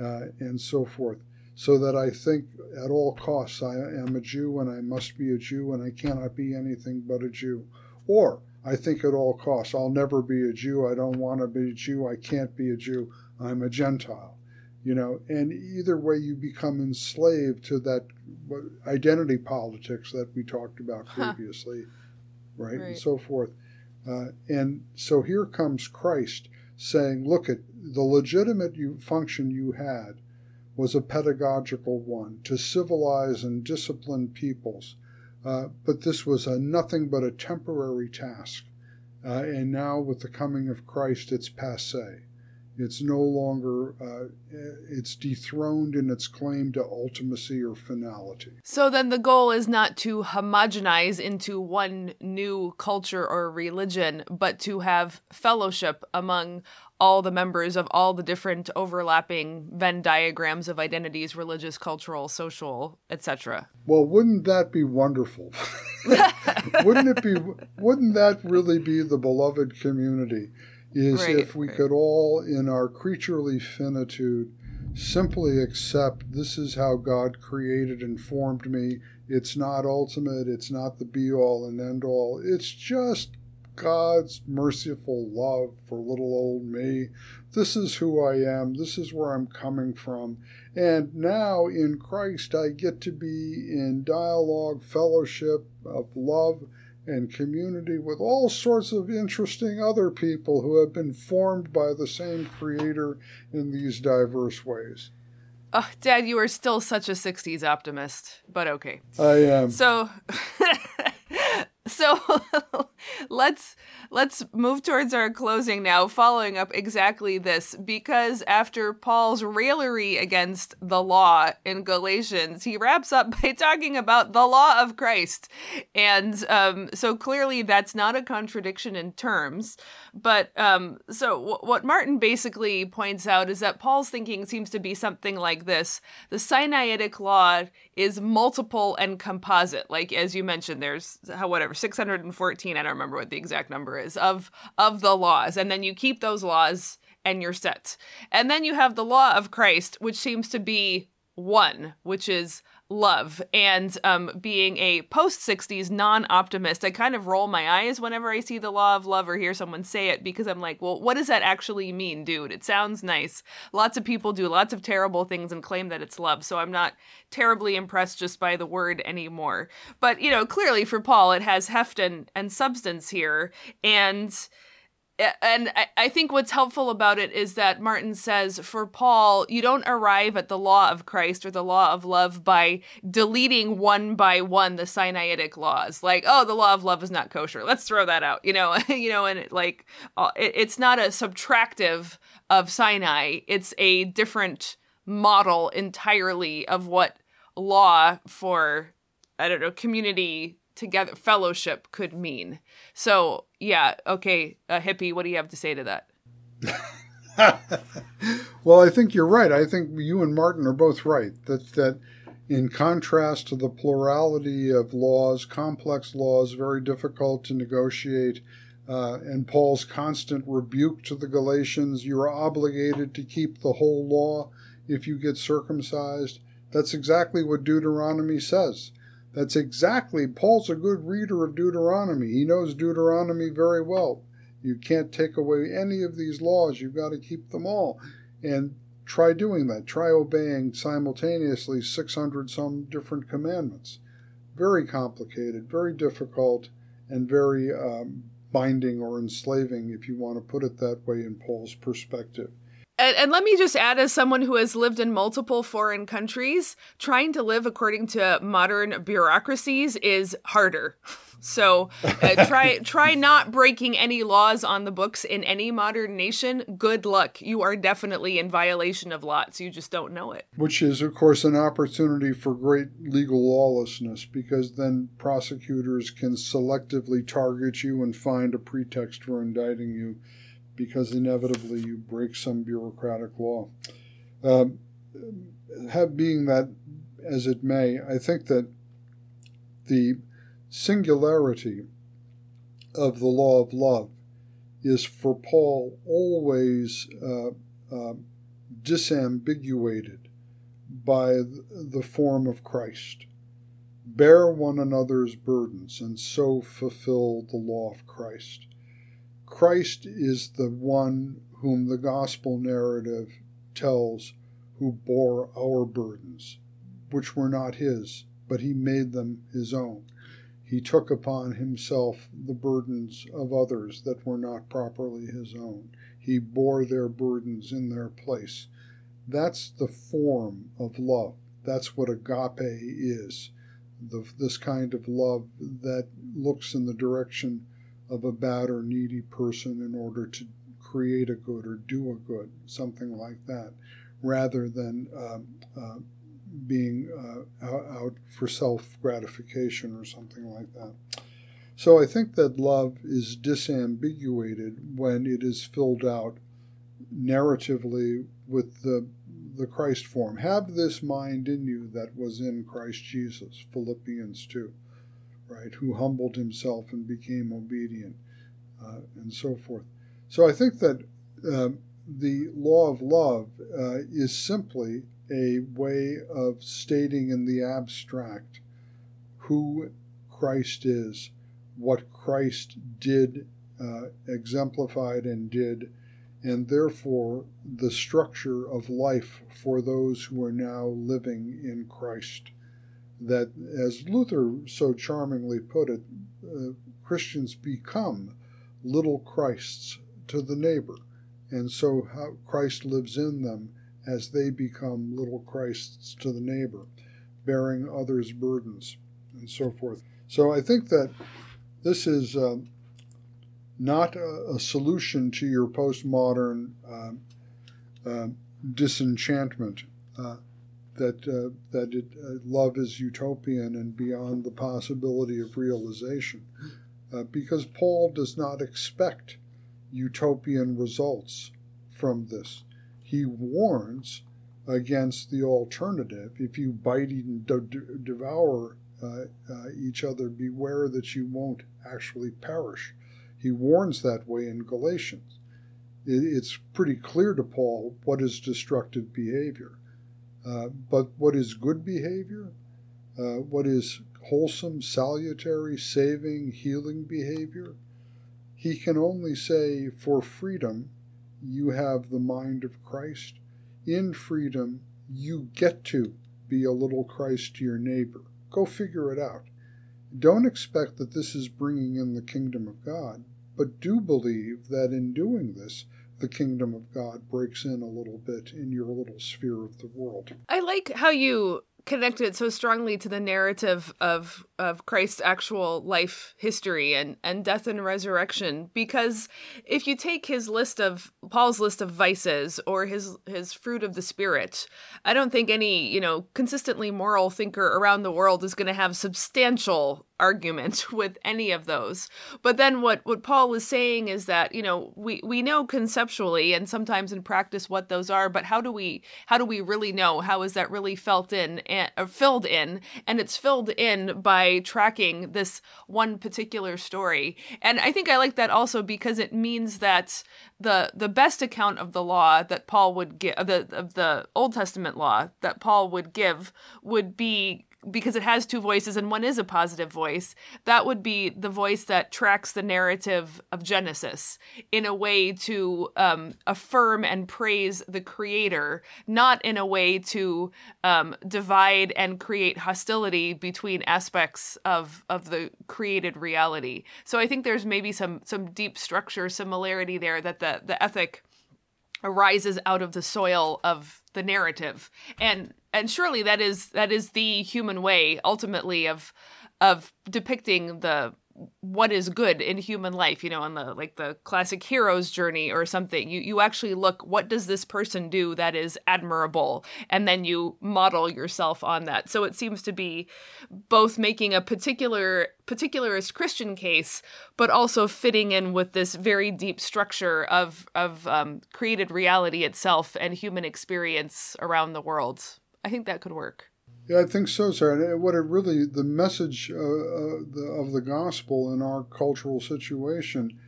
uh, and so forth. So that I think at all costs I am a Jew and I must be a Jew and I cannot be anything but a Jew. Or I think at all costs I'll never be a Jew, I don't want to be a Jew, I can't be a Jew, I'm a Gentile. You know, and either way you become enslaved to that identity politics that we talked about previously, huh. right? right? And so forth. Uh, and so here comes Christ saying, look at the legitimate function you had was a pedagogical one to civilize and discipline peoples. Uh, but this was a nothing but a temporary task. Uh, and now, with the coming of Christ, it's passe. It's no longer, uh, it's dethroned in its claim to ultimacy or finality. So then the goal is not to homogenize into one new culture or religion, but to have fellowship among all the members of all the different overlapping Venn diagrams of identities, religious, cultural, social, etc. Well, wouldn't that be wonderful? wouldn't it be wouldn't that really be the beloved community? is right, if we right. could all, in our creaturely finitude, simply accept this is how God created and formed me. It's not ultimate, it's not the be all and end all. It's just God's merciful love for little old me. This is who I am, this is where I'm coming from. And now in Christ, I get to be in dialogue, fellowship of love and community with all sorts of interesting other people who have been formed by the same creator in these diverse ways. Oh, Dad, you are still such a 60s optimist, but okay. I am. So so let's let's move towards our closing now following up exactly this because after paul's raillery against the law in galatians he wraps up by talking about the law of christ. And um, so clearly that's not a contradiction in terms but um, so w- what martyn basically points out is that paul's thinking seems to be something like this. The sinaitic law is multiple and composite. Like as you mentioned there's whatever 614 i don't remember what the exact number is of of the laws. And then you keep those laws and you're set. And then you have the law of christ which seems to be one which is love and um, being a post 60s non optimist, I kind of roll my eyes whenever I see the law of love or hear someone say it because I'm like, well, what does that actually mean, dude? It sounds nice. Lots of people do lots of terrible things and claim that it's love, so I'm not terribly impressed just by the word anymore. But, you know, clearly for Paul, it has heft and, and substance here. And and I, think what's helpful about it is that Martyn says for Paul, you don't arrive at the law of Christ or the law of love by deleting one by one the Sinaitic laws. Like, oh, the law of love is not kosher. Let's throw that out. You know, you know, and it, like, uh, it, it's not a subtractive of Sinai. It's a different model entirely of what law for I don't know community together fellowship could mean. So yeah, okay, a hippie, what do you have to say to that? well, I think you're right. I think you and Martyn are both right. That that in contrast to the plurality of laws, complex laws, very difficult to negotiate, uh, and Paul's constant rebuke to the Galatians, you're obligated to keep the whole law if you get circumcised. That's exactly what Deuteronomy says. That's exactly, Paul's a good reader of Deuteronomy. He knows Deuteronomy very well. You can't take away any of these laws, you've got to keep them all. And try doing that. Try obeying simultaneously 600 some different commandments. Very complicated, very difficult, and very um, binding or enslaving, if you want to put it that way, in Paul's perspective. And, and, let me just add, as someone who has lived in multiple foreign countries, trying to live according to modern bureaucracies is harder. So uh, try try not breaking any laws on the books in any modern nation. Good luck. You are definitely in violation of lots. You just don't know it. Which is, of course, an opportunity for great legal lawlessness because then prosecutors can selectively target you and find a pretext for indicting you because inevitably you break some bureaucratic law. Um, have being that as it may, I think that the singularity of the law of love is for Paul always uh, uh, disambiguated by the form of Christ. Bear one another's burdens and so fulfill the law of Christ. Christ is the one whom the gospel narrative tells who bore our burdens, which were not his, but he made them his own. He took upon himself the burdens of others that were not properly his own. He bore their burdens in their place. That's the form of love. That's what agape is. The, this kind of love that looks in the direction of a bad or needy person in order to create a good or do a good, something like that, rather than um, uh, being uh, out for self gratification or something like that. So I think that love is disambiguated when it is filled out narratively with the the Christ form. Have this mind in you that was in Christ Jesus, Philippians 2 right, who humbled himself and became obedient, uh, and so forth. So I think that uh, the law of love uh, is simply a way of stating in the abstract who Christ is, what Christ did, uh, exemplified, and did, and therefore the structure of life for those who are now living in Christ. That, as Luther so charmingly put it, uh, Christians become little Christs to the neighbor, and so Christ lives in them as they become little Christs to the neighbor, bearing others' burdens, and so forth. So I think that this is uh, not a, a, solution to your postmodern uh, uh, disenchantment. Uh, that uh, that it, uh, love is utopian and beyond the possibility of realization, because Paul does not expect utopian results from this. He warns against the alternative. If you bite and de- devour uh, uh, each other, beware that you won't actually perish. He warns that way in Galatians. It, it's pretty clear to Paul what is destructive behavior. Uh, but what is good behavior? Uh, what is wholesome, salutary, saving, healing behavior? He can only say, For freedom, you have the mind of Christ. In freedom, you get to be a little Christ to your neighbor. Go figure it out. Don't expect that this is bringing in the kingdom of God, but do believe that in doing this, the kingdom of God breaks in a little bit in your little sphere of the world. I like how you connected so strongly to the narrative of of Christ's actual life history and and death and resurrection because if you take his list of Paul's list of vices or his his fruit of the spirit I don't think any you know consistently moral thinker around the world is going to have substantial argument with any of those. But then what what Paul is saying is that you know we we know conceptually and sometimes in practice what those are but how do we how do we really know? How is that really felt in and, or filled in? And it's filled in by tracking this one particular story. And I think I like that also because it means that the the best account of the law that Paul would give the of the Old Testament law that Paul would give would be because it has two voices and one is a positive voice, that would be the voice that tracks the narrative of Genesis in a way to um, affirm and praise the creator, not in a way to um, divide and create hostility between aspects of of the created reality. So I think there's maybe some some deep structure similarity there that the the ethic arises out of the soil of the narrative and and surely that is that is the human way ultimately of of depicting the what is good in human life you know on the like the classic hero's journey or something. You you actually look what does this person do that is admirable? And then you model yourself on that. So it seems to be both making a particular particularist christian case but also fitting in with this very deep structure of of um, created reality itself and human experience around the world I think that could work. Yeah, I think so, sir. And what it really, the message uh, uh, the, of the gospel in our cultural situation,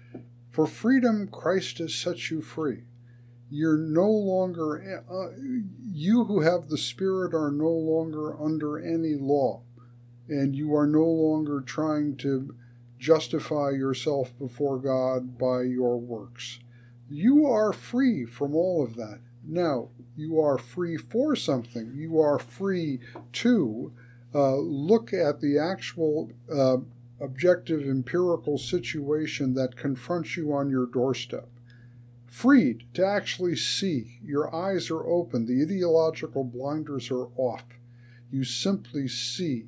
for freedom, Christ has set you free. You're no longer, uh, you who have the Spirit are no longer under any law, and you are no longer trying to justify yourself before God by your works. You are free from all of that. Now, you are free for something. You are free to uh, look at the actual uh, objective empirical situation that confronts you on your doorstep. Freed to actually see. Your eyes are open. The ideological blinders are off. You simply see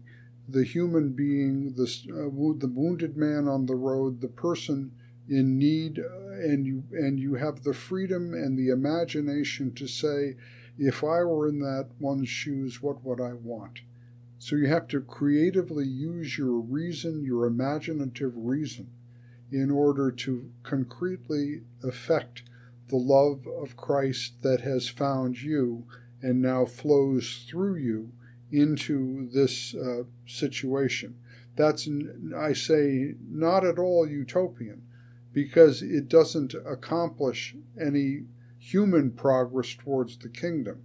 the human being, the, uh, the wounded man on the road, the person in need uh, and you and you have the freedom and the imagination to say if i were in that one's shoes what would i want? So you have to creatively use your reason your imaginative reason in order to concretely affect the love of christ that has found you and now flows through you into this uh, situation. That's i say not at all utopian because it doesn't accomplish any human progress towards the kingdom.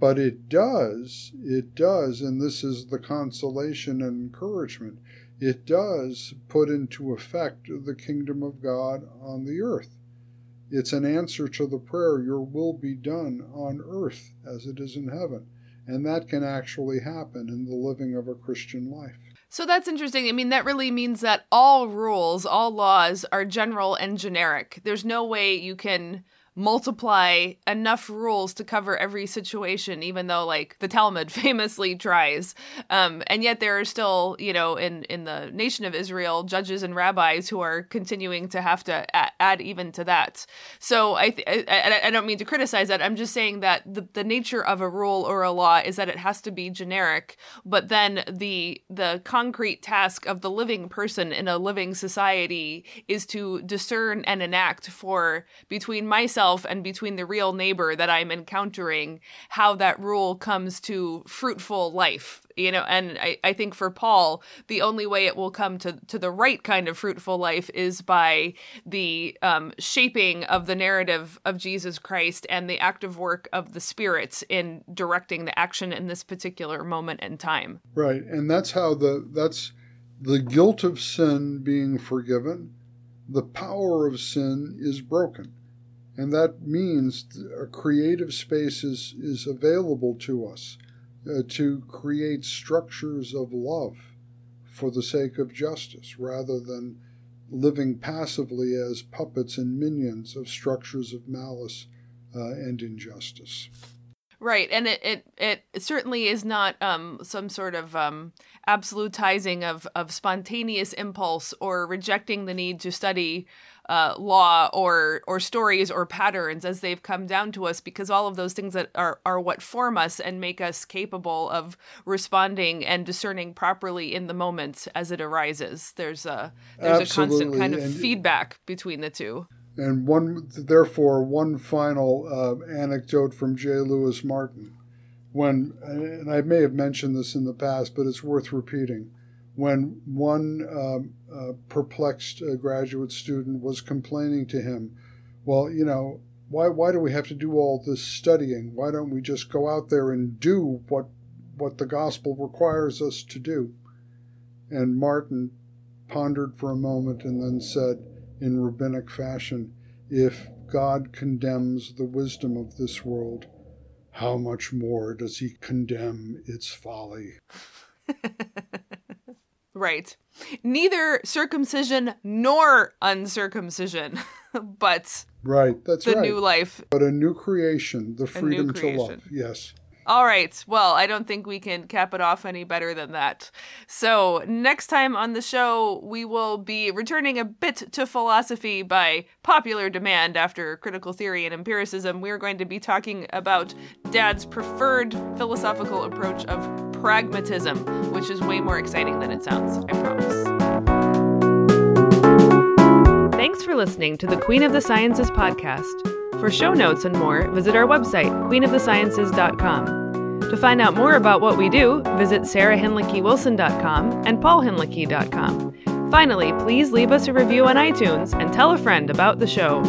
But it does, it does, and this is the consolation and encouragement, it does put into effect the kingdom of God on the earth. It's an answer to the prayer, Your will be done on earth as it is in heaven. And that can actually happen in the living of a Christian life. So that's interesting. I mean, that really means that all rules, all laws are general and generic. There's no way you can multiply enough rules to cover every situation even though like the talmud famously tries. Um, and yet there are still you know in in the nation of israel judges and rabbis who are continuing to have to a- add even to that. So I, th- I, I don't mean to criticize that. I'm just saying that the, the nature of a rule or a law is that it has to be generic but then the the concrete task of the living person in a living society is to discern and enact for between myself myself and between the real neighbor that I'm encountering, how that rule comes to fruitful life. You know, and I, I think for Paul, the only way it will come to, to the right kind of fruitful life is by the um, shaping of the narrative of Jesus Christ and the active work of the spirits in directing the action in this particular moment in time. Right. And that's how the that's the guilt of sin being forgiven, the power of sin is broken. And that means a creative space is, is available to us uh, to create structures of love for the sake of justice rather than living passively as puppets and minions of structures of malice uh, and injustice. Right, and it, it it certainly is not um, some sort of um, absolutizing of of spontaneous impulse or rejecting the need to study uh, law or or stories or patterns as they've come down to us because all of those things that are are what form us and make us capable of responding and discerning properly in the moment as it arises there's a there's Absolutely. a constant kind of and, feedback between the two and one therefore one final uh, anecdote from J. Louis Martyn when and I may have mentioned this in the past but it's worth repeating when one um, uh, perplexed uh, graduate student was complaining to him, well, you know, why, why do we have to do all this studying? Why don't we just go out there and do what, what the gospel requires us to do? And Martyn pondered for a moment and then said, in rabbinic fashion, if God condemns the wisdom of this world, how much more does he condemn its folly? Right. Neither circumcision nor uncircumcision, but right. That's the right. new life. But a new creation, the freedom creation. to love. Yes. All right. Well, I don't think we can cap it off any better than that. So, next time on the show, we will be returning a bit to philosophy by popular demand after critical theory and empiricism. We're going to be talking about Dad's preferred philosophical approach of pragmatism, which is way more exciting than it sounds, I promise. Thanks for listening to the Queen of the Sciences podcast. For show notes and more, visit our website, queenofthesciences.com. To find out more about what we do, visit sarahhinlickywilson.com and paulhinlicky.com. Finally, please leave us a review on iTunes and tell a friend about the show.